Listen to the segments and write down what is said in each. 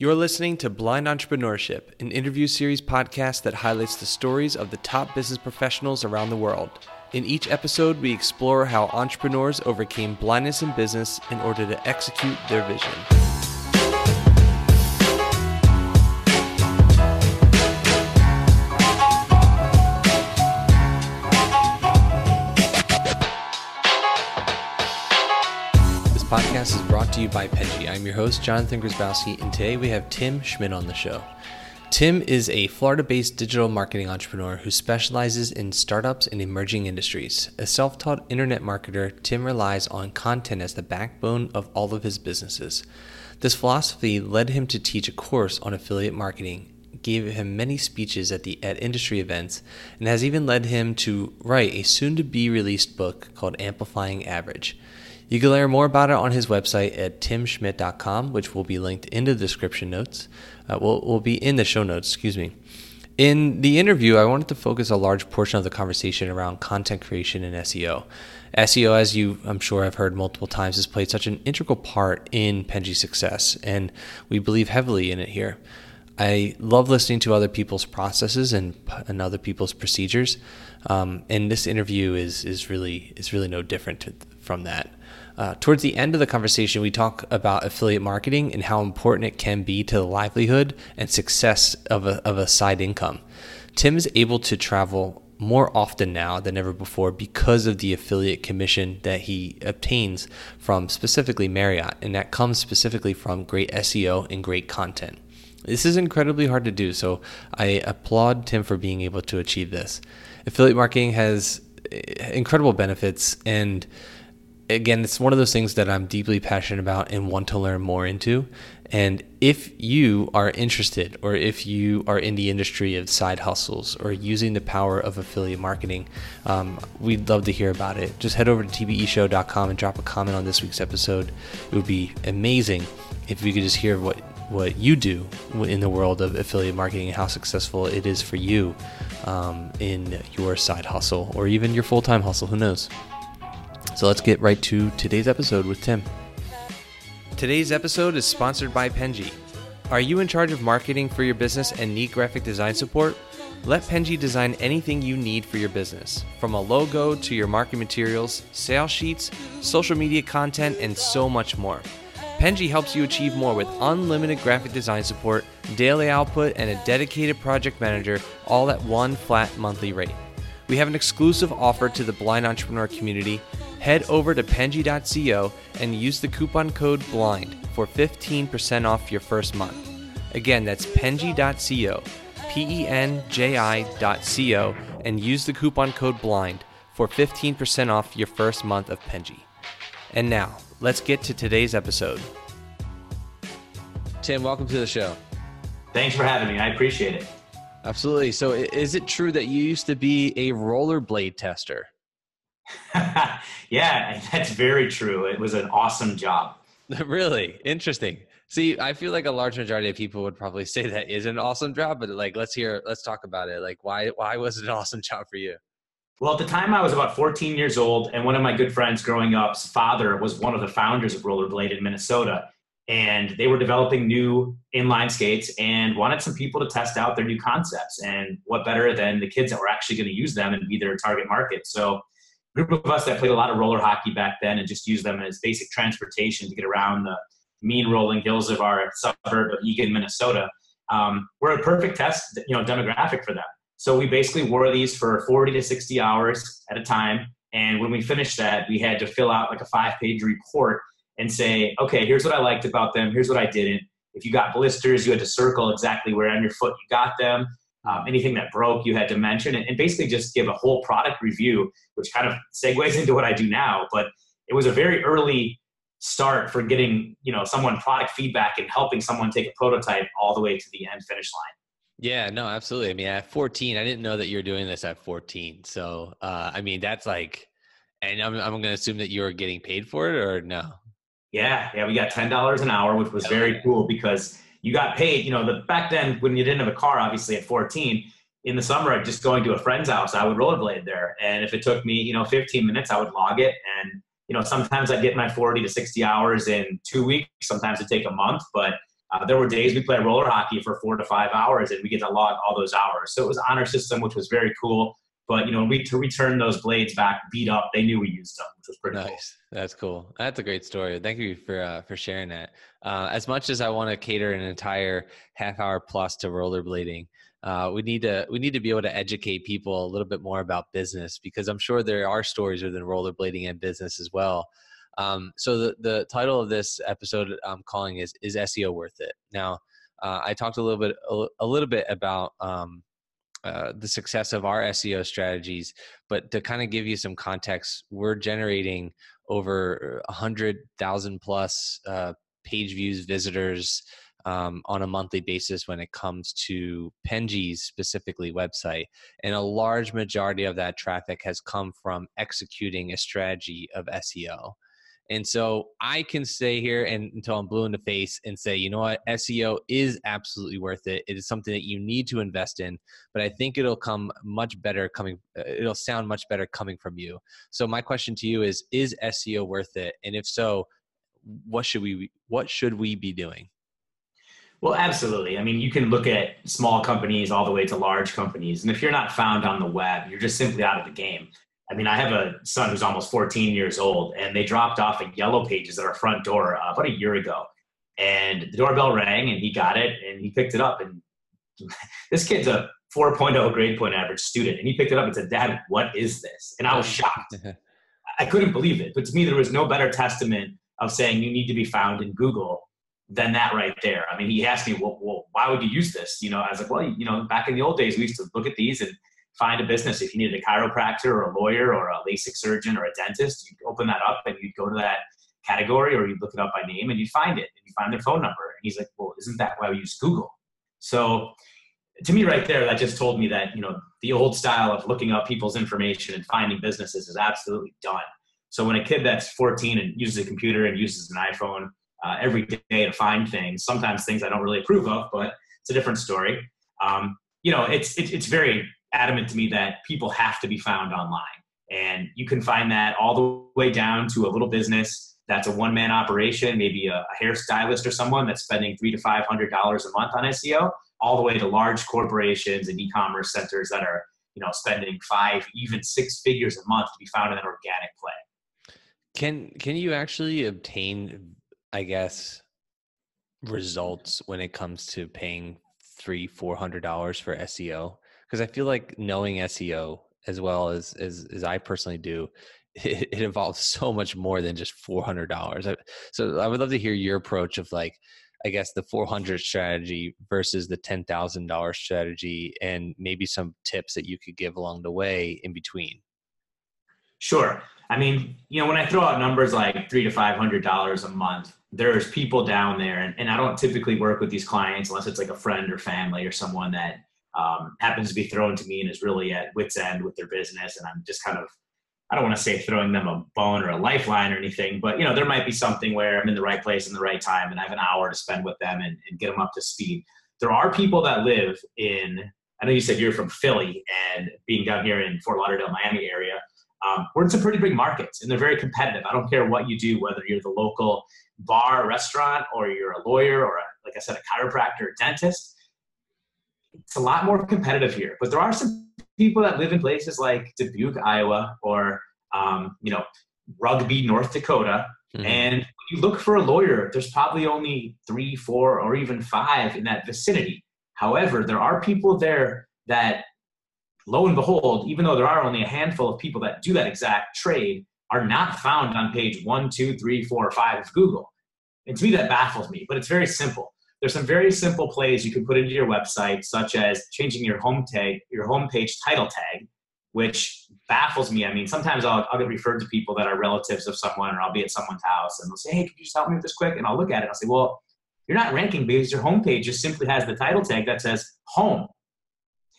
You're listening to Blind Entrepreneurship, an interview series podcast that highlights the stories of the top business professionals around the world. In each episode, we explore how entrepreneurs overcame blindness in business in order to execute their vision. I'm your host, Jonathan Grzybowski, and today we have Tim Schmidt on the show. Tim is a Florida based digital marketing entrepreneur who specializes in startups and emerging industries. A self taught internet marketer, Tim relies on content as the backbone of all of his businesses. This philosophy led him to teach a course on affiliate marketing, gave him many speeches at the at industry events, and has even led him to write a soon to be released book called Amplifying Average. You can learn more about it on his website at timschmidt.com, which will be linked in the description notes. Uh, will will be in the show notes, excuse me. In the interview, I wanted to focus a large portion of the conversation around content creation and SEO. SEO, as you I'm sure have heard multiple times, has played such an integral part in Penji's success, and we believe heavily in it here. I love listening to other people's processes and, and other people's procedures, um, and this interview is is really is really no different to, from that. Uh, towards the end of the conversation, we talk about affiliate marketing and how important it can be to the livelihood and success of a, of a side income. Tim is able to travel more often now than ever before because of the affiliate commission that he obtains from specifically Marriott, and that comes specifically from great SEO and great content. This is incredibly hard to do, so I applaud Tim for being able to achieve this. Affiliate marketing has eh, incredible benefits and again, it's one of those things that I'm deeply passionate about and want to learn more into. And if you are interested, or if you are in the industry of side hustles or using the power of affiliate marketing, um, we'd love to hear about it. Just head over to tbeshow.com and drop a comment on this week's episode. It would be amazing if we could just hear what what you do in the world of affiliate marketing and how successful it is for you um, in your side hustle or even your full time hustle. Who knows? So let's get right to today's episode with Tim. Today's episode is sponsored by Penji. Are you in charge of marketing for your business and need graphic design support? Let Penji design anything you need for your business, from a logo to your marketing materials, sales sheets, social media content, and so much more. Penji helps you achieve more with unlimited graphic design support, daily output, and a dedicated project manager, all at one flat monthly rate. We have an exclusive offer to the blind entrepreneur community head over to penji.co and use the coupon code BLIND for 15% off your first month. Again, that's penji.co, P E N J I.co, and use the coupon code BLIND for 15% off your first month of Penji. And now, let's get to today's episode. Tim, welcome to the show. Thanks for having me. I appreciate it. Absolutely. So, is it true that you used to be a rollerblade tester? yeah, that's very true. It was an awesome job. really interesting. See, I feel like a large majority of people would probably say that is an awesome job, but like, let's hear, let's talk about it. Like, why, why was it an awesome job for you? Well, at the time I was about 14 years old, and one of my good friends growing up's father was one of the founders of Rollerblade in Minnesota. And they were developing new inline skates and wanted some people to test out their new concepts. And what better than the kids that were actually going to use them and be their target market? So group of us that played a lot of roller hockey back then and just used them as basic transportation to get around the mean rolling hills of our suburb of Eagan, Minnesota, um, we're a perfect test, you know, demographic for them. So we basically wore these for 40 to 60 hours at a time. And when we finished that, we had to fill out like a five page report and say, okay, here's what I liked about them. Here's what I didn't. If you got blisters, you had to circle exactly where on your foot you got them. Um, anything that broke you had to mention and, and, basically just give a whole product review which kind of segues into what i do now. But it was a very early start for getting you know someone product feedback and helping someone take a prototype all the way to the end finish line. Yeah no absolutely. I mean at 14 i didn't know that you were doing this at 14 so uh, i mean that's like and i'm, I'm going to assume that you were getting paid for it or no yeah yeah we got $10 an hour which was very cool because you got paid. You know, the back then when you didn't have a car, obviously at 14, in the summer, I'd just going to a friend's house, I would rollerblade there. And if it took me, you know, 15 minutes, I would log it. And, you know, sometimes I'd get my 40 to 60 hours in two weeks. Sometimes it'd take a month, but uh, there were days we played roller hockey for four to five hours and we get to log all those hours. So it was honor system, which was very cool. But you know, we to return those blades back beat up, they knew we used them, which was pretty nice. Cool. That's cool. That's a great story. Thank you for uh, for sharing that. Uh, as much as I want to cater an entire half hour plus to rollerblading, uh, we need to we need to be able to educate people a little bit more about business because I'm sure there are stories within rollerblading and business as well. Um, so the the title of this episode I'm calling is is SEO worth it? Now uh, I talked a little bit a, a little bit about um, uh, the success of our SEO strategies, but to kind of give you some context, we're generating over a hundred thousand plus uh, page views, visitors um, on a monthly basis when it comes to Penji's specifically website, and a large majority of that traffic has come from executing a strategy of SEO. And so I can stay here and until I'm blue in the face and say, you know what, SEO is absolutely worth it. It is something that you need to invest in, but I think it'll come much better coming. Uh, it'll sound much better coming from you. So my question to you is: Is SEO worth it? And if so, what should we what should we be doing? Well, absolutely. I mean, you can look at small companies all the way to large companies, and if you're not found on the web, you're just simply out of the game. I mean, I have a son who's almost 14 years old, and they dropped off a yellow pages at our front door uh, about a year ago. And the doorbell rang, and he got it, and he picked it up. And this kid's a 4.0 grade point average student, and he picked it up and said, "Dad, what is this?" And I was shocked. I couldn't believe it. But to me, there was no better testament of saying you need to be found in Google than that right there. I mean, he asked me, well, well, why would you use this? You know, I was like, well, you know, back in the old days, we used to look at these and find a business. If you needed a chiropractor or a lawyer or a LASIK surgeon or a dentist, you'd open that up and you'd go to that category or you'd look it up by name and you'd find it and you find their phone number. And he's like, well, isn't that why we use Google? So to me right there, that just told me that, you know, the old style of looking up people's information and finding businesses is absolutely done. So when a kid that's 14 and uses a computer and uses an iPhone uh, every day to find things, sometimes things I don't really approve of, but it's a different story. Um, you know, it's, it, it's very adamant to me that people have to be found online. And you can find that all the way down to a little business that's a one man operation, maybe a, a hairstylist or someone that's spending three to five hundred dollars a month on SEO, all the way to large corporations and e-commerce centers that are, you know, spending five, even six figures a month to be found in an organic play. Can can you actually obtain, I guess, results when it comes to paying three, four hundred dollars for SEO? Because I feel like knowing SEO as well as as, as I personally do, it, it involves so much more than just four hundred dollars. So I would love to hear your approach of like, I guess the four hundred strategy versus the ten thousand dollar strategy, and maybe some tips that you could give along the way in between. Sure. I mean, you know, when I throw out numbers like three to five hundred dollars a month, there's people down there, and, and I don't typically work with these clients unless it's like a friend or family or someone that um, happens to be thrown to me and is really at wits end with their business. And i'm just kind of i don't want to say throwing them a bone or a lifeline or anything but you know there might be something where i'm in the right place in the right time and i have an hour to spend with them and, and get them up to speed. There are people that live in i know you said you're from philly and being down here in fort lauderdale miami area um, we're in some pretty big markets and they're very competitive. I don't care what you do whether you're the local bar restaurant or you're a lawyer or a, like i said a chiropractor or dentist it's a lot more competitive here. But there are some people that live in places like Dubuque, Iowa, or um, you know, Rugby, North Dakota. Mm-hmm. And when you look for a lawyer, there's probably only three, four, or even five in that vicinity. However, there are people there that, lo and behold, even though there are only a handful of people that do that exact trade, are not found on page one, two, three, four, or five of Google. And to me, that baffles me, but it's very simple there's some very simple plays you can put into your website, such as changing your home tag, your homepage title tag, which baffles me. I mean, sometimes I'll, I'll, get referred to people that are relatives of someone, or I'll be at someone's house and they'll say, Hey, could you just help me with this quick? And I'll look at it and I'll say, Well, you're not ranking because your homepage just simply has the title tag that says home.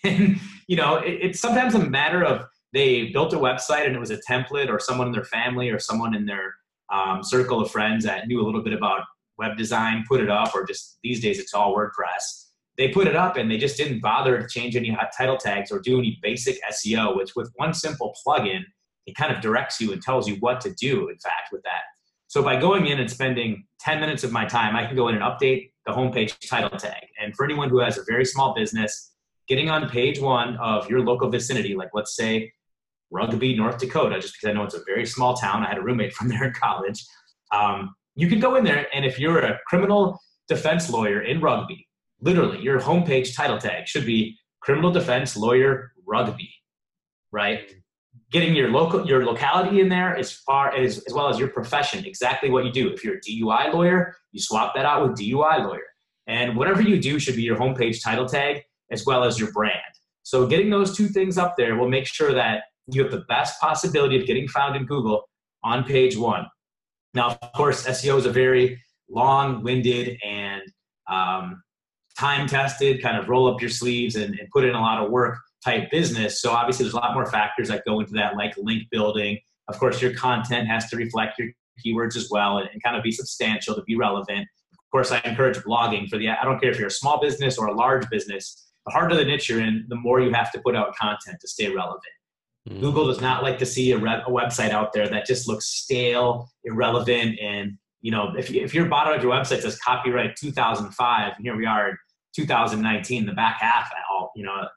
And, you know, it, it's sometimes a matter of they built a website and it was a template, or someone in their family, or someone in their um, circle of friends that knew a little bit about web design, put it up, or just these days it's all WordPress. They put it up and they just didn't bother to change any title tags or do any basic SEO, which with one simple plugin, it kind of directs you and tells you what to do, in fact, with that. So by going in and spending 10 minutes of my time, I can go in and update the homepage title tag. And for anyone who has a very small business, getting on page one of your local vicinity, like let's say Rugby, North Dakota, just because I know it's a very small town. I had a roommate from there in college. Um, you could go in there, and if you're a criminal defense lawyer in Rugby, literally your homepage title tag should be criminal defense lawyer Rugby, right? Getting your local your locality in there as far as as well as your profession, exactly what you do. If you're a DUI lawyer, you swap that out with DUI lawyer. And whatever you do should be your homepage title tag as well as your brand. So getting those two things up there will make sure that you have the best possibility of getting found in Google on page one. Now, of course, SEO is a very long-winded and um, time-tested, kind of roll up your sleeves and, and put in a lot of work type business. So obviously, there's a lot more factors that go into that, like link building. Of course, your content has to reflect your keywords as well and, and kind of be substantial to be relevant. Of course, I encourage blogging for the. I don't care if you're a small business or a large business. The harder the niche you're in, the more you have to put out content to stay relevant. Mm-hmm. Google does not like to see a, re- a, website out there that just looks stale, irrelevant, and you know if, if your bottom of your website says copyright 2005, and here we are in 2019, the back half, all you know,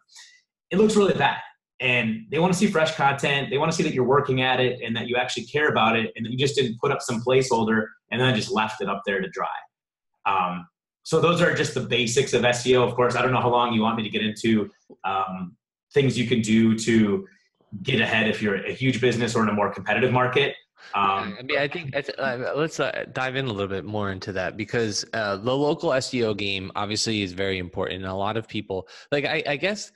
it looks really bad. And they want to see fresh content. They want to see that you're working at it and that you actually care about it, and that you just didn't put up some placeholder and then just left it up there to dry. Um, so those are just the basics of SEO. Of course, I don't know how long you want me to get into um, things you can do to get ahead if you're a huge business or in a more competitive market. Um, I mean, I think uh, let's uh, dive in a little bit more into that because uh, the local SEO game obviously is very important. And a lot of people, like, I, I, guess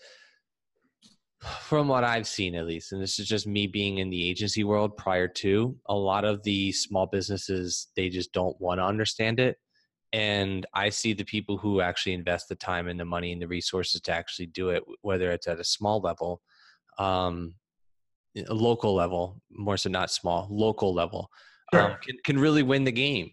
from what I've seen at least, and this is just me being in the agency world prior to, a lot of the small businesses, they just don't want to understand it. And I see the people who actually invest the time and the money and the resources to actually do it, whether it's at a small level um, local level, more so not small, local level, um, sure. um, can, can really win the game.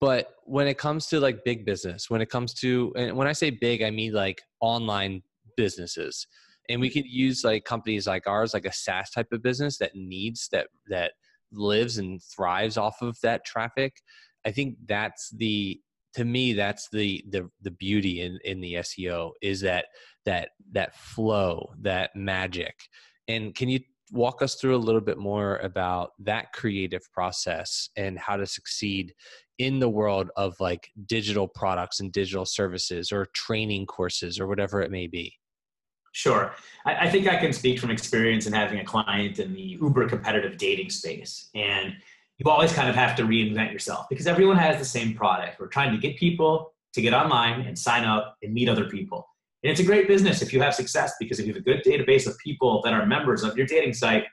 But when it comes to like big business, when it comes to, and when I say big, I mean like online businesses. And we could use like companies like ours, like a SaaS type of business that needs that, that lives and thrives off of that traffic. I think that's the, to me, that's the, the, the beauty in, in the SEO is that, that, that flow, that magic. And can you walk us through a little bit more about that creative process and how to succeed in the world of like digital products and digital services or training courses or whatever it may be? Sure. I, I think I can speak from experience in having a client in the uber competitive dating space. And you always kind of have to reinvent yourself because everyone has the same product. We're trying to get people to get online and sign up and meet other people. And it's a great business if you have success because if you have a good database of people that are members of your dating site,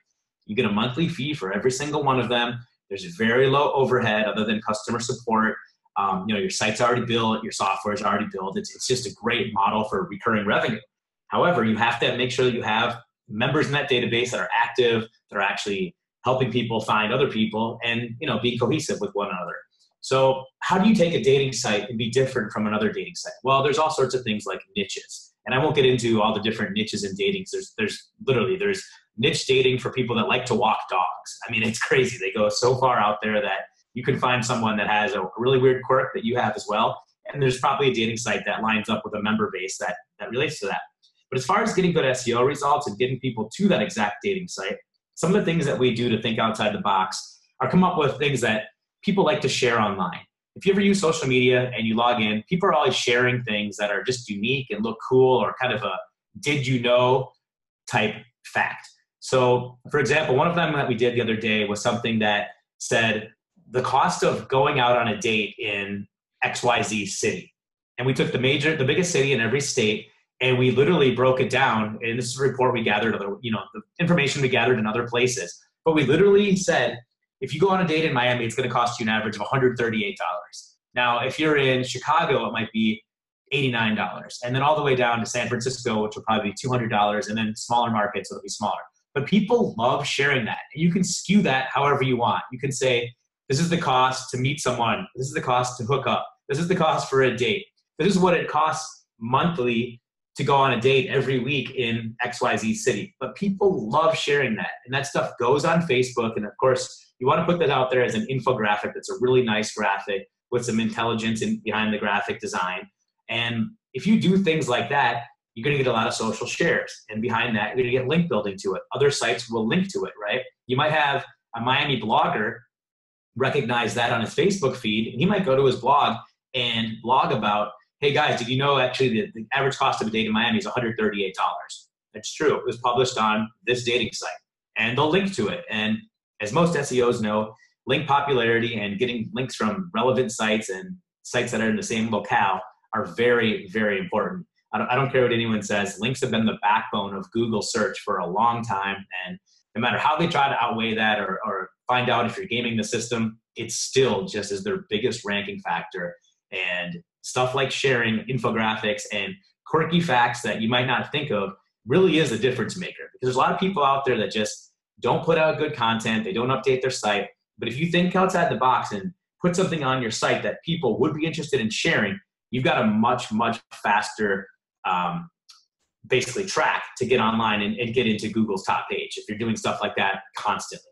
you get a monthly fee for every single one of them. There's very low overhead other than customer support. Um, you know, your site's already built, your software is already built. It's, it's just a great model for recurring revenue. However, you have to make sure that you have members in that database that are active, that are actually helping people find other people and, you know, being cohesive with one another. So, how do you take a dating site and be different from another dating site? Well, there's all sorts of things like niches. And I won't get into all the different niches in dating. There's there's literally there's niche dating for people that like to walk dogs. I mean, it's crazy. They go so far out there that you can find someone that has a really weird quirk that you have as well. And there's probably a dating site that lines up with a member base that that relates to that. But as far as getting good SEO results and getting people to that exact dating site, some of the things that we do to think outside the box are come up with things that people like to share online. If you ever use social media and you log in, people are always sharing things that are just unique and look cool or kind of a did you know type fact. So, for example, one of them that we did the other day was something that said the cost of going out on a date in XYZ city. And we took the major, the biggest city in every state, and we literally broke it down. And this is a report we gathered, other, you know, the information we gathered in other places. But we literally said if you go on a date in Miami, it's going to cost you an average of $138. Now, if you're in Chicago, it might be $89. And then all the way down to San Francisco, which will probably be $200. And then smaller markets, it'll be smaller. But people love sharing that. And you can skew that however you want. You can say, this is the cost to meet someone. This is the cost to hook up. This is the cost for a date. This is what it costs monthly to go on a date every week in XYZ city. But people love sharing that. And that stuff goes on Facebook. And of course, you want to put that out there as an infographic that's a really nice graphic with some intelligence in, behind the graphic design. And if you do things like that, you're going to get a lot of social shares. And behind that, you're going to get link building to it. Other sites will link to it, right? You might have a Miami blogger recognize that on his Facebook feed, and he might go to his blog and blog about, hey guys, did you know actually the, the average cost of a date in Miami is $138? That's true. It was published on this dating site. And they'll link to it. And as most SEOs know, link popularity and getting links from relevant sites and sites that are in the same locale are very, very important. I don't, I don't care what anyone says. Links have been the backbone of Google search for a long time. And no matter how they try to outweigh that or, or find out if you're gaming the system, it's still just as their biggest ranking factor. And stuff like sharing infographics and quirky facts that you might not think of really is a difference maker. Because there's a lot of people out there that just don't put out good content, they don't update their site. But if you think outside the box and put something on your site that people would be interested in sharing, you've got a much, much faster um, basically track to get online and, and, get into Google's top page if you're doing stuff like that constantly.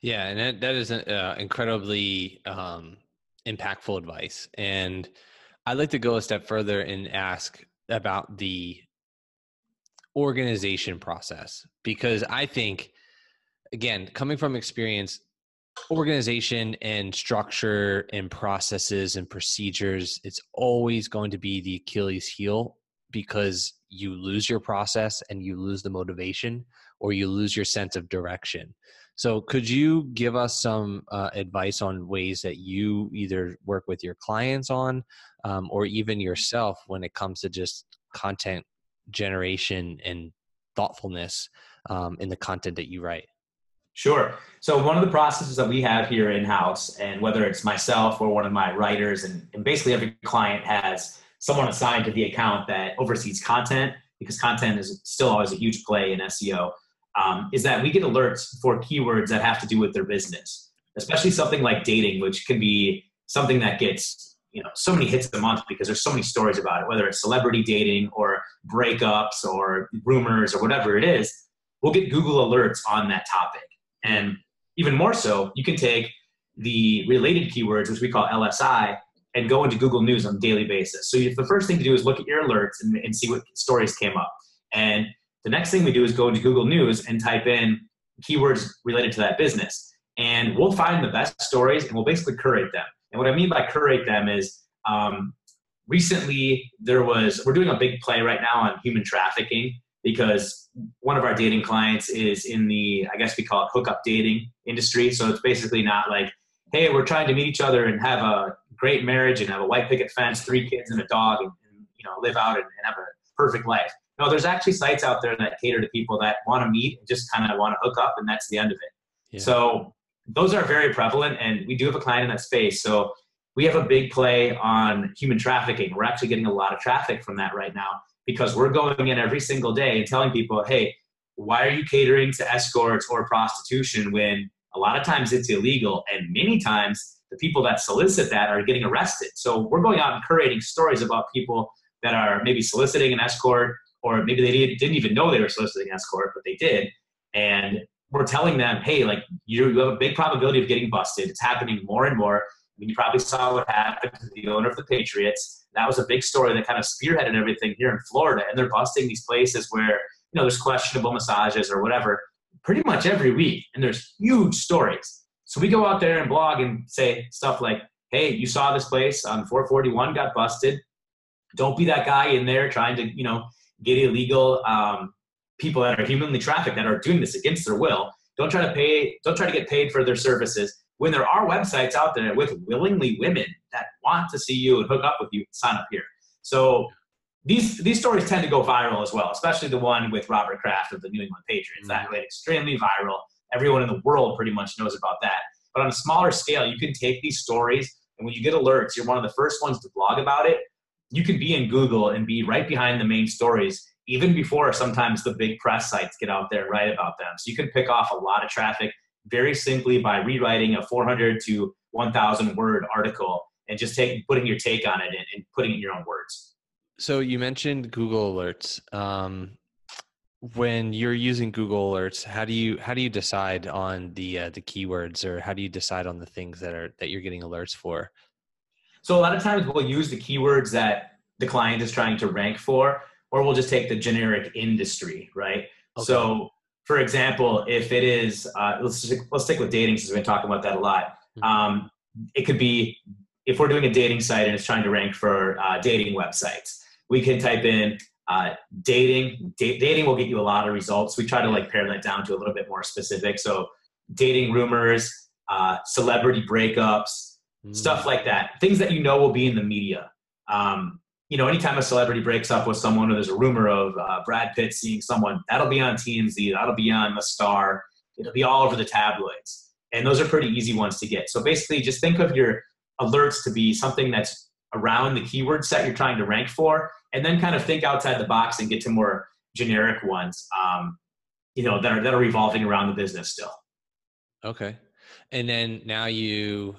Yeah, and that, that is uh, incredibly um, impactful advice. And I'd like to go a step further and ask about the organization process because I think, again, coming from experience, organization and structure and processes and procedures, it's always going to be the Achilles heel because you lose your process and you lose the motivation or you lose your sense of direction. So, could you give us some uh, advice on ways that you either work with your clients on um, or even yourself when it comes to just content generation and thoughtfulness um, in the content that you write? Sure. So, one of the processes that we have here in house, and whether it's myself or one of my writers, and, and basically every client has someone assigned to the account that oversees content because content is still always a huge play in SEO. Um, is that we get alerts for keywords that have to do with their business, especially something like dating, which can be something that gets you know so many hits a month because there's so many stories about it, whether it's celebrity dating or breakups or rumors or whatever it is. We'll get Google alerts on that topic, and even more so, you can take the related keywords, which we call LSI, and go into Google News on a daily basis. So the first thing to do is look at your alerts and, and see what stories came up. And the next thing we do is go into Google News and type in keywords related to that business. And we'll find the best stories and we'll basically curate them. And what I mean by curate them is um, recently there was, we're doing a big play right now on human trafficking because one of our dating clients is in the, I guess we call it hookup dating industry. So it's basically not like, hey, we're trying to meet each other and have a great marriage and have a white picket fence, three kids and a dog, and, and you know live out and, and, have a perfect life. No, there's actually sites out there that cater to people that want to meet and just kind of want to hook up, and that's the end of it. Yeah. So those are very prevalent, and we do have a client in that space. So we have a big play on human trafficking. We're actually getting a lot of traffic from that right now because we're going in every single day and telling people, hey, why are you catering to escorts or prostitution when a lot of times it's illegal and many times the people that solicit that are getting arrested. So we're going out and curating stories about people that are maybe soliciting an escort, or maybe they didn't even know they were soliciting escort, but they did. And we're telling them, hey, like you have a big probability of getting busted. It's happening more and more. I mean, you probably saw what happened to the owner of the Patriots. That was a big story that kind of spearheaded everything here in Florida. And they're busting these places where, you know, there's questionable massages or whatever pretty much every week. And there's huge stories. So we go out there and blog and say stuff like, hey, you saw this place on 441 got busted. Don't be that guy in there trying to, you know, get illegal um, people that are humanly trafficked that are doing this against their will. Don't try to pay, don't try to get paid for their services. When there are websites out there with willingly women that want to see you and hook up with you, sign up here. So these these stories tend to go viral as well, especially the one with Robert Kraft of the New England Patriots. That mm-hmm. went extremely viral. Everyone in the world pretty much knows about that. But on a smaller scale, you can take these stories, and when you get alerts, you're one of the first ones to blog about it. You can be in Google and be right behind the main stories, even before sometimes the big press sites get out there and write about them. So you can pick off a lot of traffic very simply by rewriting a 400 to 1,000 word article and just take, putting your take on it and, and putting it in your own words. So you mentioned Google Alerts. Um, when you're using Google Alerts, how do you how do you decide on the uh, the keywords, or how do you decide on the things that are that you're getting alerts for? So a lot of times we'll use the keywords that the client is trying to rank for, or we'll just take the generic industry, right? Okay. So, for example, if it is, uh, let's just, let's stick with dating since we've been talking about that a lot. Mm-hmm. Um, it could be if we're doing a dating site and it's trying to rank for uh, dating websites, we can type in uh, dating. Da- dating will get you a lot of results. We try to like pare that down to a little bit more specific. So, dating rumors, uh, celebrity breakups, mm. stuff like that. Things that you know will be in the media. Um, you know, anytime a celebrity breaks up with someone or there's a rumor of uh, Brad Pitt seeing someone, that'll be on TMZ, that'll be on The Star, it'll be all over the tabloids. And those are pretty easy ones to get. So basically, just think of your alerts to be something that's around the keyword set you're trying to rank for, and then kind of think outside the box and get to more generic ones, um, you know, that are, that are revolving around the business still. Okay. And then now you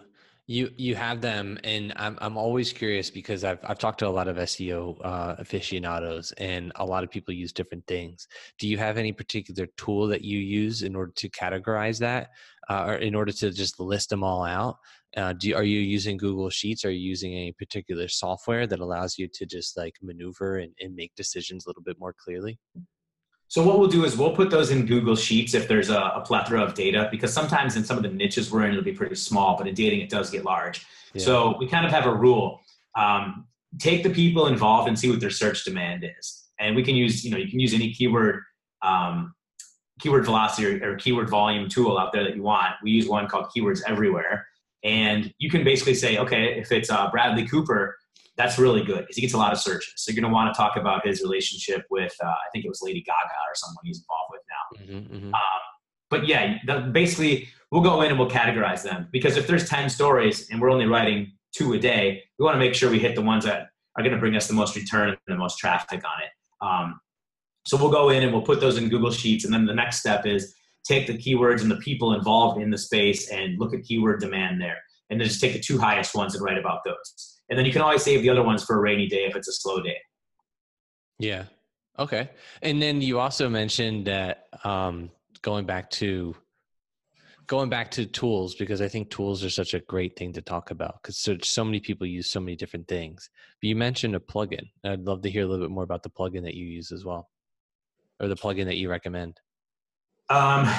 you you have them, and I'm I'm always curious because I've I've talked to a lot of SEO uh, aficionados, and a lot of people use different things. Do you have any particular tool that you use in order to categorize that, uh, or in order to just list them all out? Uh, do you, are you using Google Sheets? Are you using any particular software that allows you to just like maneuver and, and make decisions a little bit more clearly? So what we'll do is we'll put those in Google Sheets if there's a, a, plethora of data, because sometimes in some of the niches we're in, it'll be pretty small, but in dating it does get large. Yeah. So we kind of have a rule: um, take the people involved and see what their search demand is, and we can use you know you can use any keyword um, keyword velocity or, or keyword volume tool out there that you want. We use one called Keywords Everywhere, and you can basically say, okay, if it's uh, Bradley Cooper, that's really good because he gets a lot of searches. So you're going to want to talk about his relationship with, uh, I think it was Lady Gaga or someone he's involved with now. Mm-hmm, mm-hmm. Um, but yeah, the, basically, we'll go in and we'll categorize them because if there's 10 stories and we're only writing two a day, we want to make sure we hit the ones that are going to bring us the most return and the most traffic on it. Um, so we'll go in and we'll put those in Google Sheets. And then the next step is take the keywords and the people involved in the space and look at keyword demand there. And then just take the two highest ones and write about those and then you can always save the other ones for a rainy day if it's a slow day. Yeah. Okay. And then you also mentioned that um, going back to going back to tools because I think tools are such a great thing to talk about because so, so many people use so many different things. But you mentioned a plugin. I'd love to hear a little bit more about the plugin that you use as well, or the plugin that you recommend. Um,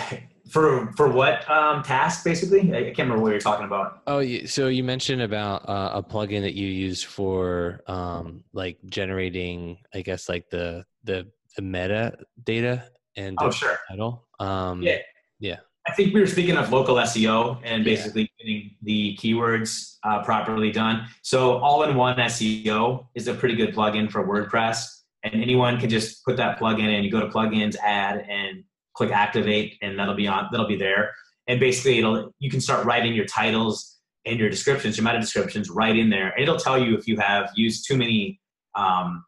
for for what um, task basically? I, can't remember what you're talking about. Oh, so you mentioned about uh, a plugin that you use for um, like generating, I guess, like the the the meta data and oh sure title. Um, yeah, yeah. I think we were speaking of local SEO and basically yeah. getting the keywords uh, properly done. So all-in-one SEO is a pretty good plugin for WordPress, and anyone can just put that plugin in. You go to plugins, add, and click activate and that'll be on that'll be there. And basically it'll you can start writing your titles and your descriptions your meta descriptions right in there. And it'll tell you if you have used too many um,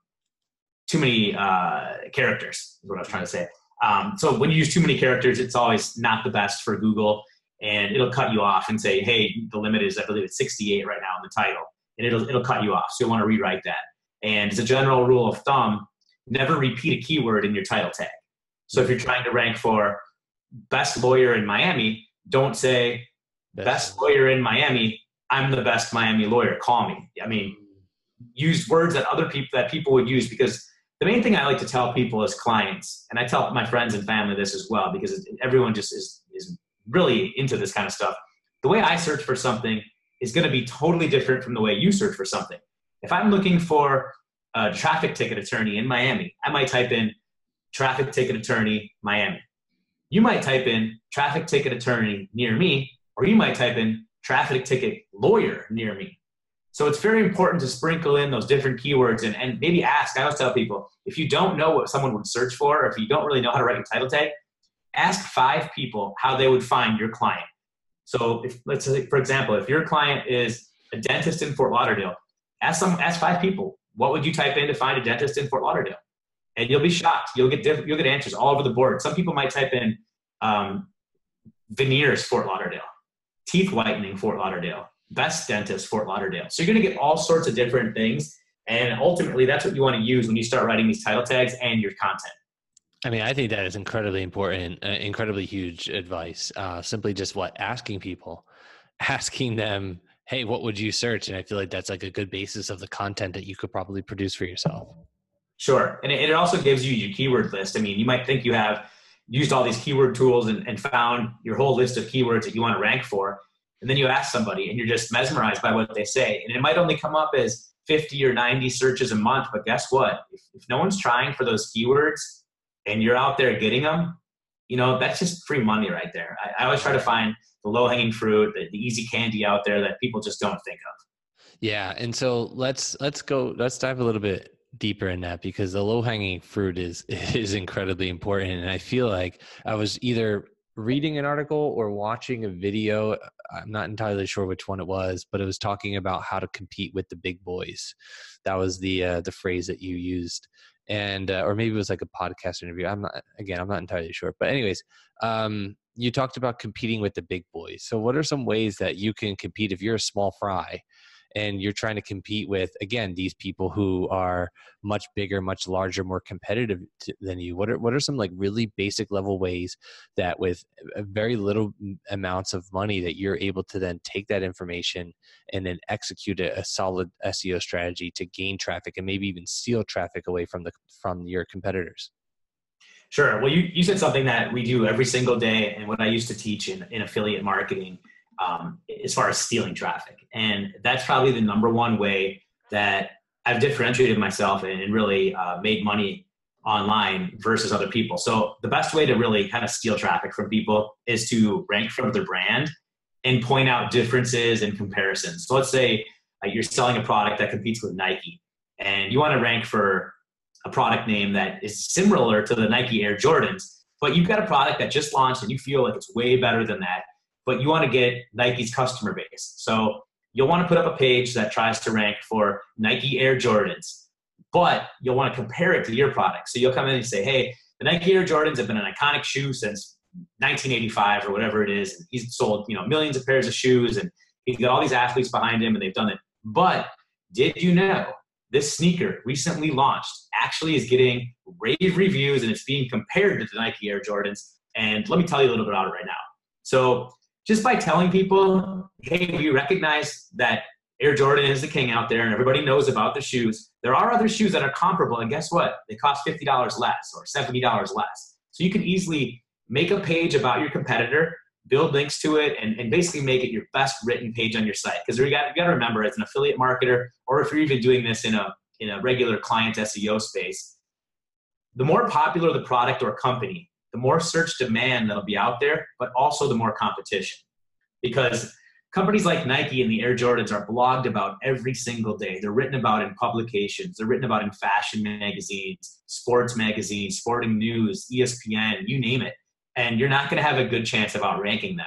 too many uh, characters is what i was trying to say. Um, so when you use too many characters it's always not the best for google and it'll cut you off and say hey the limit is i believe it's 68 right now in the title and it'll it'll cut you off. So you'll want to rewrite that. And as a general rule of thumb never repeat a keyword in your title tag so if you're trying to rank for best lawyer in Miami, don't say best, best lawyer in Miami. I'm the best Miami lawyer. Call me. I mean, use words that other people that people would use because the main thing I like to tell people as clients, and I tell my friends and family this as well because everyone just is is really into this kind of stuff. The way I search for something is going to be totally different from the way you search for something. If I'm looking for a traffic ticket attorney in Miami, I might type in traffic ticket attorney, Miami. You might type in traffic ticket attorney near me, or you might type in traffic ticket lawyer near me. So it's very important to sprinkle in those different keywords and, and maybe ask. I always tell people if you don't know what someone would search for, or if you don't really know how to write a title tag, ask five people how they would find your client. So if let's say, for example, if your client is a dentist in Fort Lauderdale, ask some ask five people, what would you type in to find a dentist in Fort Lauderdale? And you'll be shocked. You'll get diff- you'll get answers all over the board. Some people might type in um, veneers Fort Lauderdale, teeth whitening Fort Lauderdale, best dentist Fort Lauderdale. So you're going to get all sorts of different things, and ultimately that's what you want to use when you start writing these title tags and your content. I mean, I think that is incredibly important, uh, incredibly huge advice. Uh, simply just what asking people, asking them hey, what would you search? And I feel like that's like a good basis of the content that you could probably produce for yourself. Sure. And it also gives you your keyword list. I mean, you might think you have used all these keyword tools and, and found your whole list of keywords that you want to rank for. And then you ask somebody and you're just mesmerized by what they say. And it might only come up as 50 or 90 searches a month, but guess what? If, if no one's trying for those keywords and you're out there getting them, you know, that's just free money right there. I, I always try to find the low hanging fruit, the, the easy candy out there that people just don't think of. Yeah. And so let's, let's go, let's dive a little bit deeper in that because the low hanging fruit is is incredibly important. And i feel like i was either reading an article or watching a video i'm not entirely sure which one it was but it was talking about how to compete with the big boys. That was the uh, the phrase that you used. And uh, or maybe it was like a podcast interview. I'm not again i'm not entirely sure. But anyways um you talked about competing with the big boys. So what are some ways that you can compete if you're a small fry and you're trying to compete with again these people who are much bigger much larger more competitive to, than you. What are what are some like really basic level ways that with uh, very little amounts of money that you're able to then take that information and then execute a, a solid SEO strategy to gain traffic and maybe even steal traffic away from the from your competitors? Sure. Well, you, you said something that we do every single day, and what I used to teach in, in affiliate marketing um, as far as stealing traffic. And that's probably the number one way that I've differentiated myself and really uh, made money online versus other people. So the best way to really kind of steal traffic from people is to rank for their brand and point out differences and comparisons. So let's say uh, you're selling a product that competes with Nike and you want to rank for a product name that is similar to the Nike Air Jordans, but you've got a product that just launched and you feel like it's way better than that but you want to get Nike's customer base. So you'll want to put up a page that tries to rank for Nike Air Jordans, but you'll want to compare it to your product. So you'll come in and say, hey, the Nike Air Jordans have been an iconic shoe since 1985 or whatever it is. And he's sold, you know, millions of pairs of shoes and he's got all these athletes behind him and they've done it. But did you know this sneaker recently launched actually is getting rave reviews and it's being compared to the Nike Air Jordans? And let me tell you a little bit about it right now. So just by telling people, hey, we recognize that Air Jordan is the king out there and everybody knows about the shoes. There are other shoes that are comparable, and guess what? They cost $50 less or $70 less. So you can easily make a page about your competitor, build links to it, and, and basically make it your best written page on your site. Because you got, got to remember, as an affiliate marketer, or if you're even doing this in a, in a regular client SEO space, the more popular the product or company, the more search demand that'll be out there, but also the more competition. Because companies like Nike and the Air Jordans are blogged about every single day. They're written about in publications, they're written about in fashion magazines, sports magazines, sporting news, ESPN, you name it. And you're not going to have a good chance of outranking them.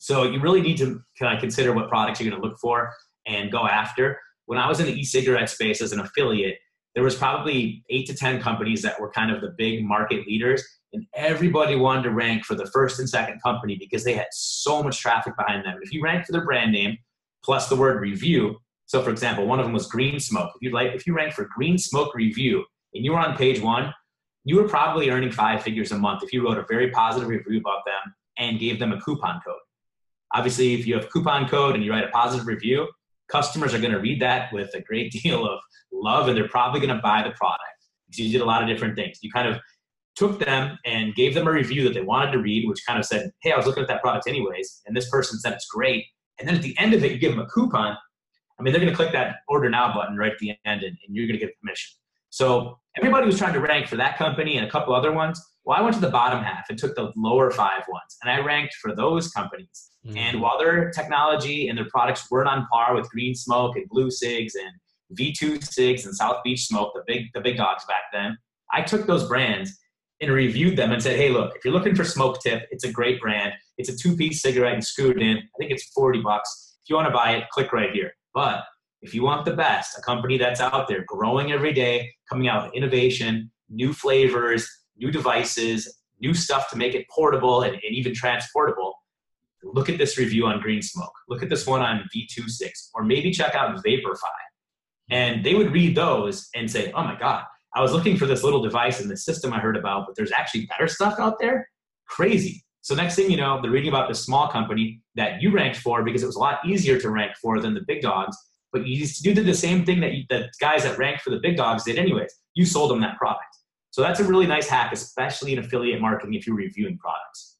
So you really need to kind of consider what products you're going to look for and go after. When I was in the e-cigarette space as an affiliate, there was probably eight to 10 companies that were kind of the big market leaders and everybody wanted to rank for the first and second company because they had so much traffic behind them. If you rank for their brand name plus the word review, so for example, one of them was Green Smoke. If you like, if you rank for Green Smoke review and you were on page one, you were probably earning five figures a month if you wrote a very positive review about them and gave them a coupon code. Obviously, if you have coupon code and you write a positive review, customers are going to read that with a great deal of love and they're probably going to buy the product because you did a lot of different things. You kind of took them and gave them a review that they wanted to read, which kind of said, Hey, I was looking at that product anyways, and this person said it's great. And then at the end of it, you give them a coupon. I mean, they're going to click that order now button right at the end, and, and you're going to get a commission. So everybody was trying to rank for that company and a couple other ones. Well, I went to the bottom half and took the lower five ones, and I ranked for those companies. Mm-hmm. And while their technology and their products weren't on par with Green Smoke and Blu Cigs and V2 Cigs and South Beach Smoke, the big the big dogs back then, I took those brands and reviewed them and said, hey, look, if you're looking for Smoke Tip, it's a great brand. It's a two-piece cigarette and screwed in. I think it's 40 bucks. If you want to buy it, click right here. But if you want the best, a company that's out there growing every day, coming out with innovation, new flavors, new devices, new stuff to make it portable and, and even transportable, look at this review on Green Smoke. Look at this one on V2 Cigs, or maybe check out VaporFi. And they would read those and say, oh my God, I was looking for this little device in the system I heard about, but there's actually better stuff out there. Crazy. So next thing you know, they're reading about this small company that you ranked for because it was a lot easier to rank for than the big dogs. But you did the same thing that you, the guys that ranked for the big dogs did anyways. You sold them that product. So that's a really nice hack, especially in affiliate marketing if you're reviewing products.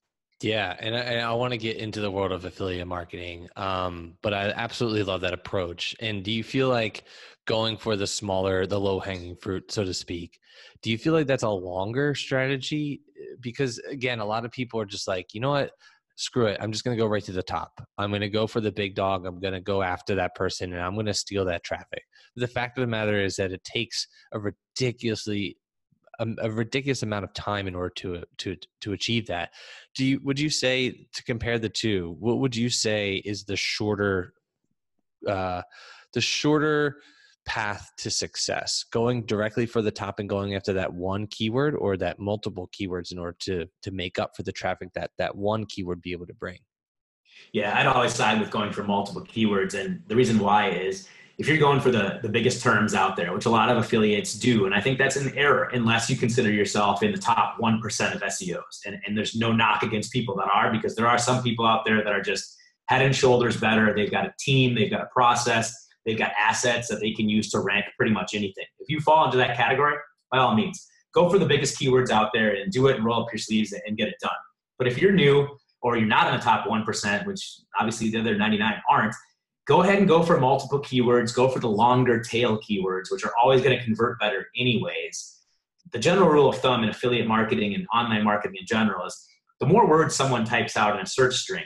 Yeah, and I, I want to get into the world of affiliate marketing, um, but I absolutely love that approach. And do you feel like going for the smaller, the low hanging fruit, so to speak, do you feel like that's a longer strategy? Because again, a lot of people are just like, you know what, screw it, I'm just going to go right to the top. I'm going to go for the big dog. I'm going to go after that person, and I'm going to steal that traffic. the fact of the matter is that it takes a ridiculously a, a, ridiculous amount of time in order to to to achieve that. Do you would you say to compare the two? What would you say is the shorter uh, the shorter path to success? Going directly for the top and going after that one keyword, or that multiple keywords in order to to make up for the traffic that that one keyword be able to bring? Yeah, I'd always side with going for multiple keywords, and the reason why is if you're going for the, the biggest terms out there, which a lot of affiliates do, and I think that's an error unless you consider yourself in the top 1% of SEOs. And, and there's no knock against people that are, because there are some people out there that are just head and shoulders better. They've got a team, they've got a process, they've got assets that they can use to rank pretty much anything. If you fall into that category, by all means, go for the biggest keywords out there and do it and roll up your sleeves and get it done. But if you're new or you're not in the top 1%, which obviously the other 99 aren't, go ahead and go for multiple keywords, go for the longer tail keywords, which are always going to convert better, anyways. The general rule of thumb in affiliate marketing and online marketing in general is the more words someone types out in a search string,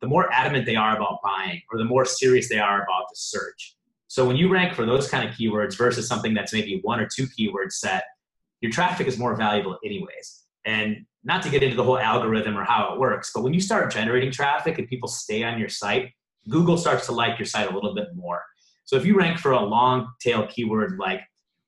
the more adamant they are about buying or the more serious they are about the search. So when you rank for those kind of keywords versus something that's maybe one or two keyword set, your traffic is more valuable anyways. And not to get into the whole algorithm or how it works, but when you start generating traffic and people stay on your site, Google starts to like your site a little bit more. So if you rank for a long tail keyword like,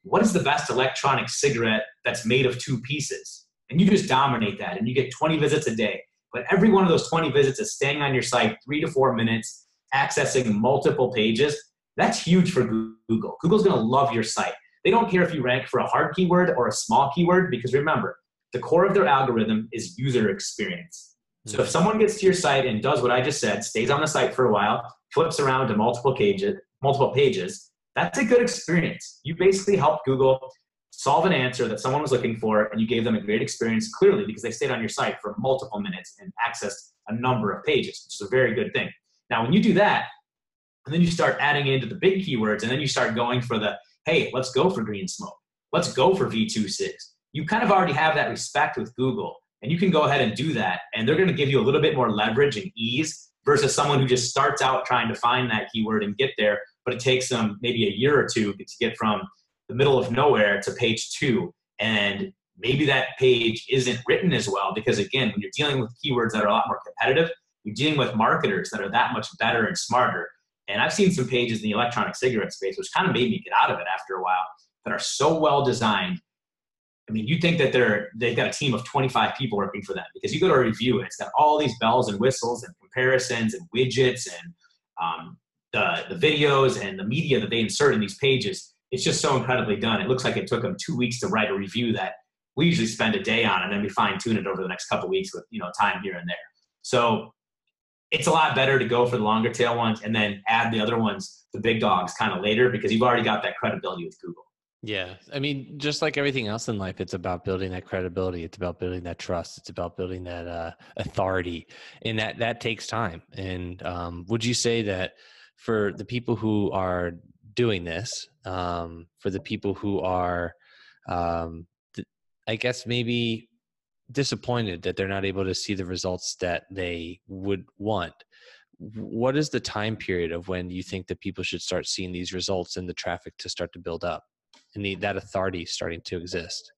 what is the best electronic cigarette that's made of two pieces? And you just dominate that and you get 20 visits a day. But every one of those 20 visits is staying on your site three to four minutes, accessing multiple pages. That's huge for Google. Google's gonna love your site. They don't care if you rank for a hard keyword or a small keyword because remember, the core of their algorithm is user experience. So if someone gets to your site and does what I just said, stays on the site for a while, flips around to multiple pages, multiple pages, that's a good experience. You basically helped Google solve an answer that someone was looking for, and you gave them a great experience clearly because they stayed on your site for multiple minutes and accessed a number of pages, which is a very good thing. Now, when you do that, and then you start adding into the big keywords, and then you start going for the, hey, let's go for Green Smoke. Let's go for V2 Cigs. You kind of already have that respect with Google and you can go ahead and do that. And they're going to give you a little bit more leverage and ease versus someone who just starts out trying to find that keyword and get there, but it takes them maybe a year or two to get from the middle of nowhere to page two. And maybe that page isn't written as well because, again, when you're dealing with keywords that are a lot more competitive, you're dealing with marketers that are that much better and smarter. And I've seen some pages in the electronic cigarette space, which kind of made me get out of it after a while, that are so well designed I mean, you think that they're they've got a team of 25 people working for them because you go to a review and it's got all these bells and whistles and comparisons and widgets and um, the the videos and the media that they insert in these pages. It's just so incredibly done. It looks like it took them two weeks to write a review that we usually spend a day on, and then we fine tune it over the next couple weeks with you know time here and there. So it's a lot better to go for the longer tail ones and then add the other ones, the big dogs, kind of later because you've already got that credibility with Google. Yeah. I mean, just like everything else in life, it's about building that credibility. It's about building that trust. It's about building that uh, authority. And that, that takes time. And um, would you say that for the people who are doing this, um, for the people who are, um, th- I guess, maybe disappointed that they're not able to see the results that they would want, what is the time period of when you think that people should start seeing these results and the traffic to start to build up? And the, that authority starting to exist?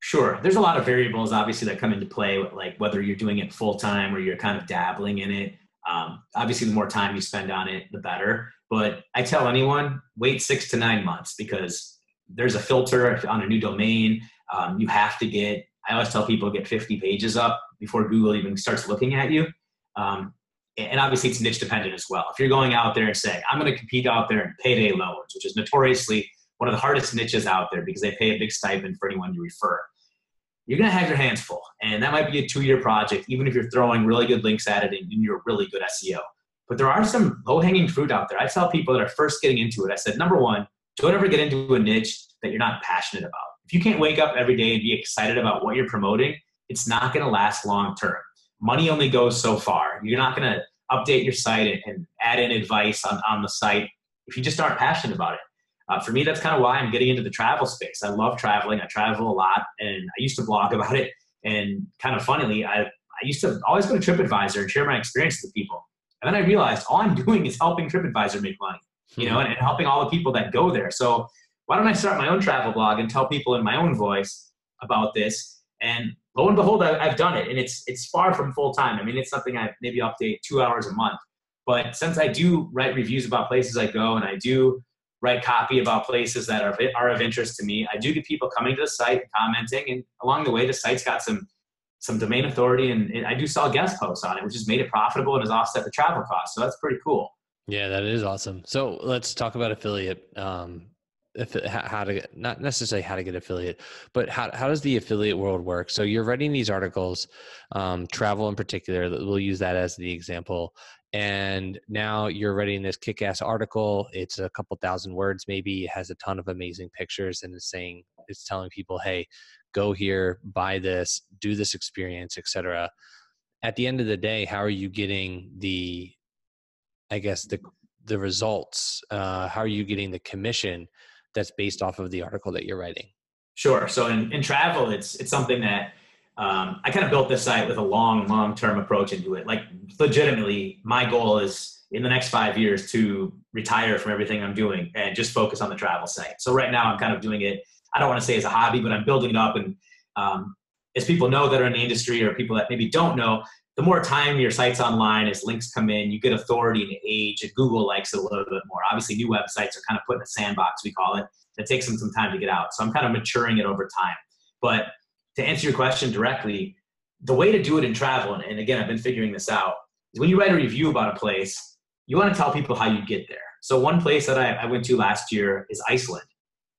Sure. There's a lot of variables, obviously, that come into play, like whether you're doing it full time or you're kind of dabbling in it. Um, obviously, the more time you spend on it, the better. But I tell anyone, wait six to nine months because there's a filter on a new domain. Um, you have to get, I always tell people, get 50 pages up before Google even starts looking at you. Um, and obviously, it's niche dependent as well. If you're going out there and saying, I'm going to compete out there in payday loans, which is notoriously one of the hardest niches out there because they pay a big stipend for anyone you refer. you're going to have your hands full. And that might be a two year project, even if you're throwing really good links at it and you're really good SEO. But there are some low hanging fruit out there. I tell people that are first getting into it, I said, number one, don't ever get into a niche that you're not passionate about. If you can't wake up every day and be excited about what you're promoting, it's not going to last long term. Money only goes so far. You're not going to update your site and add in advice on, on the site if you just aren't passionate about it. Uh, for me, that's kind of why I'm getting into the travel space. I love traveling. I travel a lot, and I used to blog about it. And kind of funnily, I, I used to always go to TripAdvisor and share my experience with people. And then I realized all I'm doing is helping TripAdvisor make money, you know, and, and helping all the people that go there. So why don't I start my own travel blog and tell people in my own voice about this? And lo and behold, I, have done it, and it's it's far from full time. I mean, it's something I maybe update two hours a month. But since I do write reviews about places I go, and I do write copy about places that are, are of interest to me. I do get people coming to the site, commenting, and along the way, the site's got some some domain authority, and, and I do sell guest posts on it, which has made it profitable and has offset the travel costs. So that's pretty cool. Yeah, that is awesome. So let's talk about affiliate. Um, if how to get, not necessarily how to get affiliate, but how how does the affiliate world work? So you're writing these articles, um, travel in particular. We'll use that as the example and now you're writing this kick-ass article it's a couple thousand words maybe it has a ton of amazing pictures and it's saying it's telling people hey go here buy this do this experience etc at the end of the day how are you getting the i guess the the results uh, how are you getting the commission that's based off of the article that you're writing? Sure so in, in travel it's it's something that um, I kind of built this site with a long, long term approach into it. Like, legitimately, my goal is in the next five years to retire from everything I'm doing and just focus on the travel site. So, right now, I'm kind of doing it, I don't want to say as a hobby, but I'm building it up. And um, as people know that are in the industry or people that maybe don't know, the more time your site's online, as links come in, you get authority and age, and Google likes it a little bit more. Obviously, new websites are kind of put in a sandbox, we call it. It takes them some time to get out. So I'm kind of maturing it over time. But to answer your question directly, the way to do it in travel, and again, I've been figuring this out, is when you write a review about a place, you want to tell people how you get there. So one place that I, I went to last year is Iceland.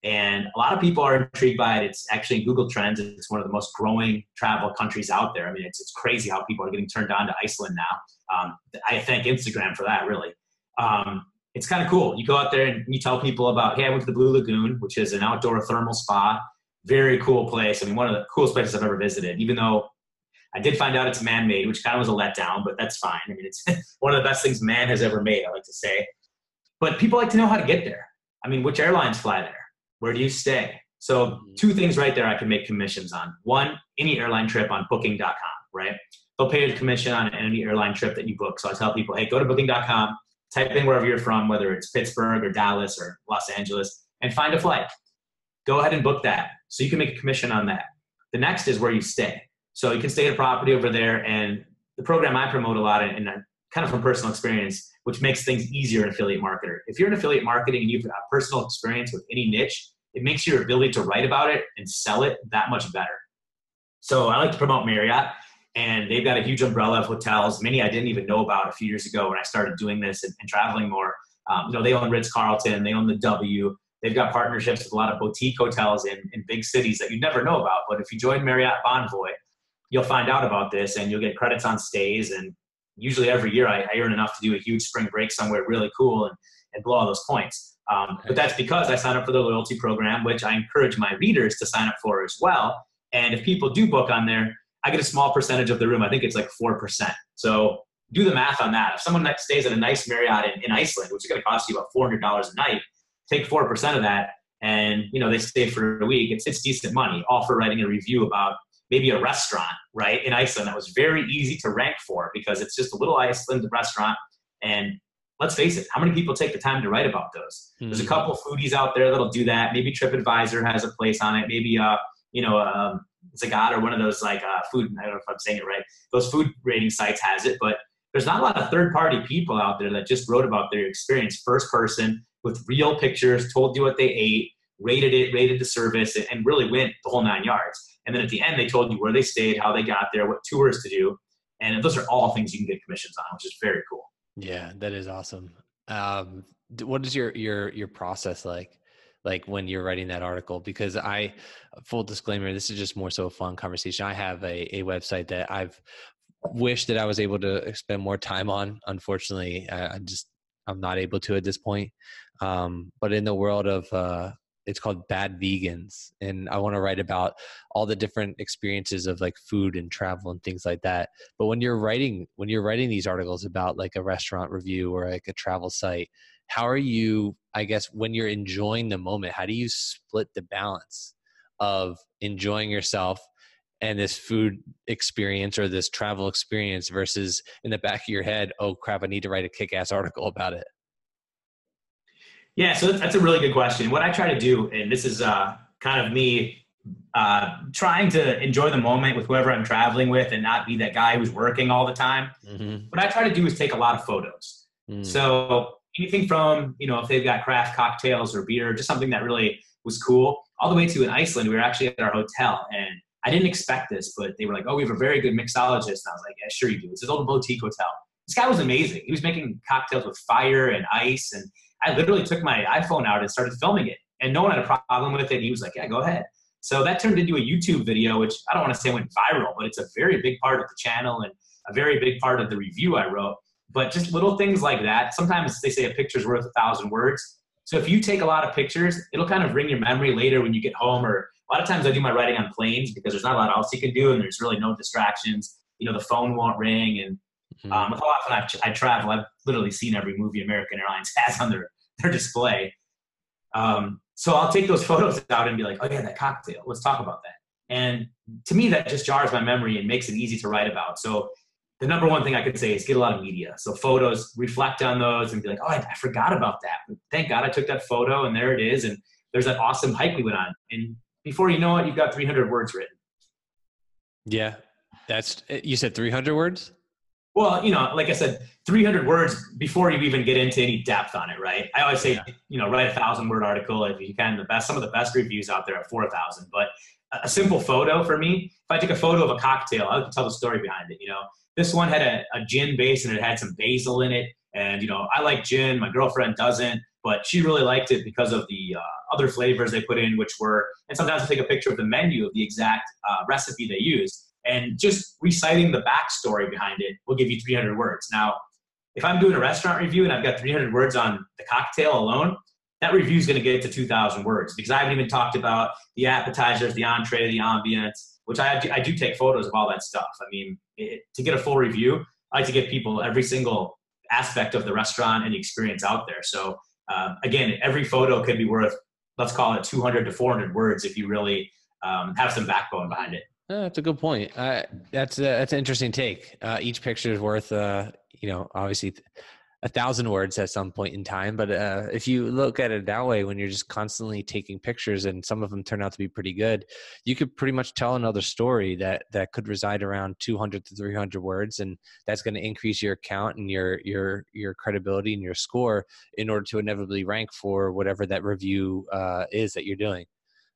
And a lot of people are intrigued by it. It's actually in Google Trends. It's one of the most growing travel countries out there. I mean, it's, it's crazy how people are getting turned on to Iceland now. Um, I thank Instagram for that, really. Um, it's kind of cool. You go out there and you tell people about, hey, I went to the Blue Lagoon, which is an outdoor thermal spa very cool place. I mean, one of the coolest places I've ever visited, even though I did find out it's man made, which kind of was a letdown, but that's fine. I mean, it's one of the best things man has ever made, I like to say. But people like to know how to get there. I mean, which airlines fly there? Where do you stay? So, mm-hmm. two things right there I can make commissions on. One, any airline trip on booking.com, right? They'll pay a commission on any airline trip that you book. So, I tell people, hey, go to booking.com, type in wherever you're from, whether it's Pittsburgh or Dallas or Los Angeles, and find a flight. Go ahead and book that so you can make a commission on that. The next is where you stay. So you can stay at a property over there. And the program I promote a lot, and kind of from personal experience, which makes things easier in affiliate marketer. If you're in affiliate marketing and you've got personal experience with any niche, it makes your ability to write about it and sell it that much better. So I like to promote Marriott, and they've got a huge umbrella of hotels, many I didn't even know about a few years ago when I started doing this and, and traveling more. Um, you know, they own Ritz Carlton, they own the W, They've got partnerships with a lot of boutique hotels in, in big cities that you never know about. But if you join Marriott Bonvoy, you'll find out about this and you'll get credits on stays. And usually every year I, I earn enough to do a huge spring break somewhere really cool and, and blow all those points. Um, but that's because I signed up for the loyalty program, which I encourage my readers to sign up for as well. And if people do book on there, I get a small percentage of the room. I think it's like 4%. So do the math on that. If someone that stays at a nice Marriott in, in Iceland, which is going to cost you about $400 a night, take 4% of that and you know they stay for a week. It's, it's decent money. All for writing a review about maybe a restaurant right in iceland that was very easy to rank for because it's just a little iceland restaurant. And let's face it how many people take the time to write about those? Mm-hmm. there's a hmm. couple foodies out there that'll do that. Maybe tripadvisor has a place on it. Maybe uh you know um Zagat or one of those like uh, food i don't know if i'm saying it right those food rating sites has it but there's not a lot of third party people out there that just wrote about their experience first person with real pictures, told you what they ate, rated it, rated the service, and really went the whole nine yards. And then at the end, they told you where they stayed, how they got there, what tours to do. And those are all things you can get commissions on, which is very cool. Yeah, that is awesome. Um, what is your your your process like? like when you're writing that article because i full disclaimer this is just more so a fun conversation i have a, a website that i've wished that i was able to spend more time on unfortunately i, I just i'm not able to at this point um, but in the world of uh, it's called bad vegans and i want to write about all the different experiences of like food and travel and things like that. But when you're writing when you're writing these articles about like a restaurant review or like a travel site how are you i guess when you're enjoying the moment how do you split the balance of enjoying yourself and this food experience or this travel experience versus in the back of your head oh crap i need to write a kick-ass article about it yeah, so that's a really good question. What I try to do, and this is uh, kind of me uh, trying to enjoy the moment with whoever I'm traveling with and not be that guy who's working all the time. Mm-hmm. What I try to do is take a lot of photos. Mm. So anything from, you know, if they've got craft cocktails or beer, just something that really was cool, all the way to in Iceland, we were actually at our hotel and I didn't expect this, but they were like, oh, we have a very good mixologist. And I was like, yeah, sure you do. It's this old boutique hotel. This guy was amazing. He was making cocktails with fire and ice and I literally took my iPhone out and started filming it, and no one had a problem with it. He was like, "Yeah, go ahead." So that turned into a YouTube video, which I don't want to say went viral, but it's a very big part of the channel and a very big part of the review I wrote. But just little things like that. Sometimes they say a picture's worth a thousand words. So if you take a lot of pictures, it'll kind of bring your memory later when you get home. Or a lot of times I do my writing on planes because there's not a lot else you can do, and there's really no distractions. You know, the phone won't ring, and Mm-hmm. Um, how often I, I travel, I've literally seen every movie American Airlines has on their, their display. Um, so I'll take those photos out and be like, oh yeah, that cocktail. Let's talk about that. And to me, that just jars my memory and makes it easy to write about. So the number one thing I could say is get a lot of media. So photos, reflect on those and be like, oh, I, I forgot about that. But thank God I took that photo and there it is. And there's that awesome hike we went on. And before you know it, you've got 300 words written. Yeah. That's, you said 300 words? Well, you know, like I said, 300 words before you even get into any depth on it, right? I always say, yeah. you know, write a thousand word article if you can. The best, some of the best reviews out there are 4,000. But a simple photo for me, if I take a photo of a cocktail, I can tell the story behind it. You know, this one had a, a gin base and it had some basil in it. And, you know, I like gin, my girlfriend doesn't, but she really liked it because of the uh, other flavors they put in, which were, and sometimes I take a picture of the menu of the exact uh, recipe they used and just reciting the backstory behind it will give you 300 words. Now, if I'm doing a restaurant review and I've got 300 words on the cocktail alone, that review is going to get to 2,000 words because I haven't even talked about the appetizers, the entree, the ambience, which I, I do take photos of all that stuff. I mean, it, to get a full review, I like to give people every single aspect of the restaurant and the experience out there. So, uh, again, every photo could be worth, let's call it 200 to 400 words if you really um, have some backbone behind it. That's a good point. Uh, that's that's an interesting take. Uh, each picture is worth, uh, you know, obviously a thousand words at some point in time. But uh, if you look at it that way, when you're just constantly taking pictures and some of them turn out to be pretty good, you could pretty much tell another story that that could reside around 200 to 300 words, and that's going to increase your account and your your your credibility and your score in order to inevitably rank for whatever that review uh, is that you're doing.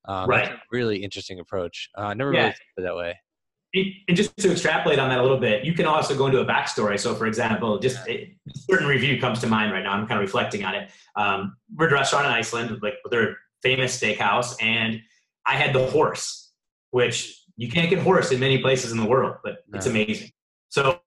Um, right. really interesting approach. Uh, I never yeah. really thought of it that way. And just to extrapolate on that a little bit, you can also go into a backstory. So, for example, just a certain review comes to mind right now. I'm kind of reflecting on it. Um, we're at a restaurant in Iceland, like their famous steakhouse, and I had the horse, which you can't get horse in many places in the world, but no. it's amazing. So,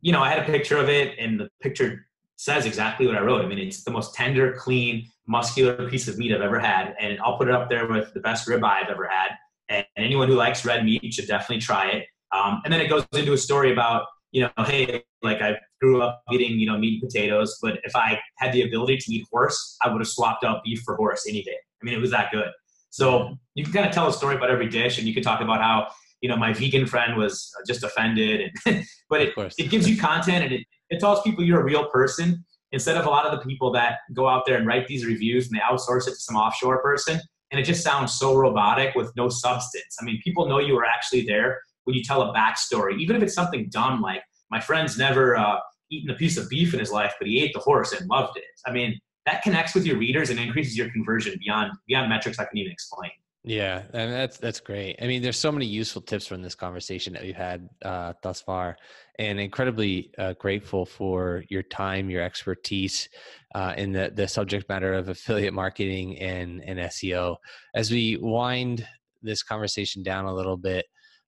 you know, I had a picture of it, and the picture says exactly what I wrote. I mean, it's the most tender, clean, muscular piece of meat I've ever had, and I'll put it up there with the best ribeye I've ever had. And anyone who likes red meat should definitely try it. Um, and then it goes into a story about, you know, hey, like I grew up eating, you know, meat and potatoes, but if I had the ability to eat horse, I would have swapped out beef for horse any day. I mean, it was that good. So you can kind of tell a story about every dish, and you can talk about how you know my vegan friend was just offended, and but it, it gives you content and it, it tells people you're a real person instead of a lot of the people that go out there and write these reviews and they outsource it to some offshore person and it just sounds so robotic with no substance. I mean, people know you were actually there when you tell a backstory, even if it's something dumb like my friend's never uh, eaten a piece of beef in his life, but he ate the horse and loved it. I mean, that connects with your readers and increases your conversion beyond beyond metrics I can even explain. Yeah, and that's that's great. I mean, there's so many useful tips from this conversation that we've had uh, thus far, and incredibly uh, grateful for your time, your expertise uh, in the the subject matter of affiliate marketing and and SEO. As we wind this conversation down a little bit,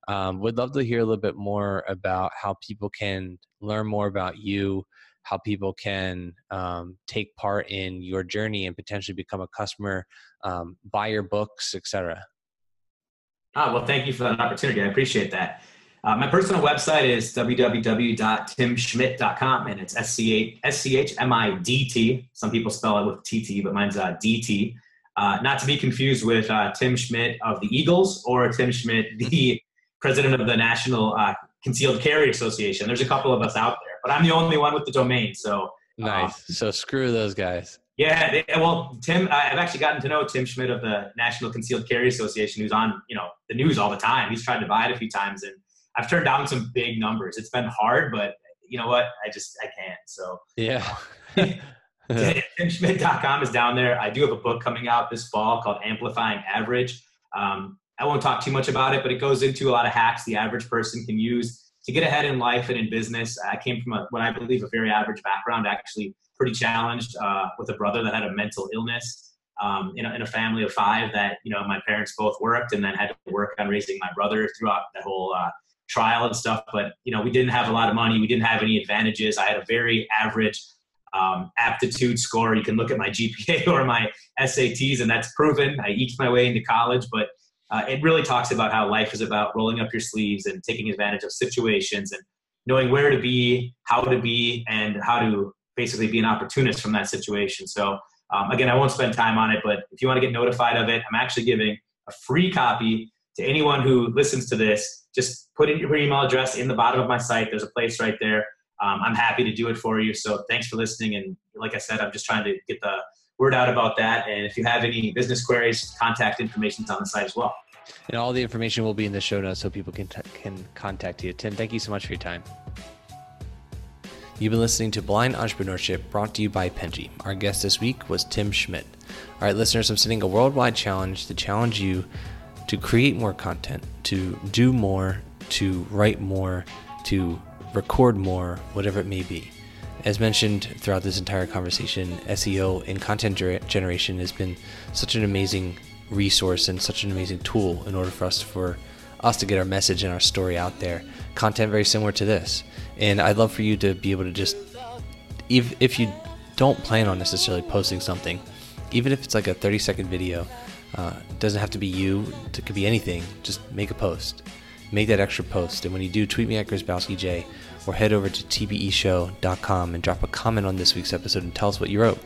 um, would love to hear a little bit more about how people can learn more about you, how people can um, take part in your journey and potentially become a customer, um, buy your books, etc. Ah, well, thank you for that opportunity. I appreciate that. Uh, my personal website is www.timschmidt.com and it's S-C-H-M-I-D-T. Some people spell it with T-T, but mine's uh, D-T. Uh, not to be confused with uh, Tim Schmidt of the Eagles or Tim Schmidt, the president of the National uh, Concealed Carry Association. There's a couple of us out there but I'm the only one with the domain. So uh, nice. Um, so screw those guys. Yeah, they, well, Tim, I've actually gotten to know Tim Schmidt of the National Concealed Carry Association, who's on you know the news all the time. He's tried to buy it a few times, and I've turned down some big numbers. It's been hard, but you know what? I just I can't. So yeah. TimSchmidt.com is down there. I do have a book coming out this fall called Amplifying Average. Um, I won't talk too much about it, but it goes into a lot of hacks the average person can use to get ahead in life and in business. I came from a, what I believe a very average background, actually pretty challenged uh, with a brother that had a mental illness um, in, a, in, a, family of five that, you know, my parents both worked and then had to work on raising my brother throughout that whole uh, trial and stuff. But, you know, we didn't have a lot of money. We didn't have any advantages. I had a very average um, aptitude score. You can look at my GPA or my SATs, and that's proven. I eked my way into college, but uh, it really talks about how life is about rolling up your sleeves and taking advantage of situations and knowing where to be, how to be, and how to basically be an opportunist from that situation. So, um, again, I won't spend time on it, but if you want to get notified of it, I'm actually giving a free copy to anyone who listens to this. Just put in your email address in the bottom of my site. There's a place right there. Um, I'm happy to do it for you. So, thanks for listening. And like I said, I'm just trying to get the word out about that. And if you have any business queries, contact information is on the site as well. And all the information will be in the show notes so people can, t- can contact you. Tim, thank you so much for your time. You've been listening to Blind Entrepreneurship brought to you by Penji. Our guest this week was Tim Schmidt. All right, listeners, I'm setting a worldwide challenge to challenge you to create more content, to do more, to write more, to record more, whatever it may be. As mentioned throughout this entire conversation, SEO and content generation has been such an amazing resource and such an amazing tool in order for us for us to get our message and our story out there. Content very similar to this, and I'd love for you to be able to just, if if you don't plan on necessarily posting something, even if it's like a 30 second video, uh, doesn't have to be you. It could be anything. Just make a post, make that extra post, and when you do, tweet me at GrzybowskiJ or head over to tbeshow.com and drop a comment on this week's episode and tell us what you wrote.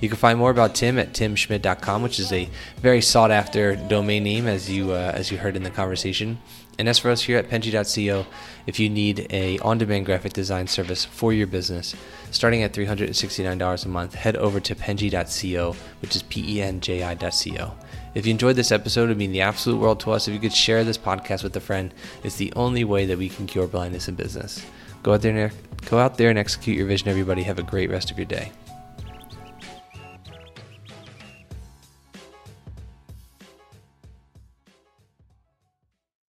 You can find more about Tim at timschmidt.com, which is a very sought after domain name, as you uh, as you heard in the conversation. And as for us here at Penji.co, if you need a on-demand graphic design service for your business, starting at $369 a month, head over to Penji.co, which is P-E-N-J-I.co. If you enjoyed this episode, it would mean the absolute world to us if you could share this podcast with a friend. It's the only way that we can cure blindness in business. Go out there and go out there and execute your vision, everybody. Have a great rest of your day.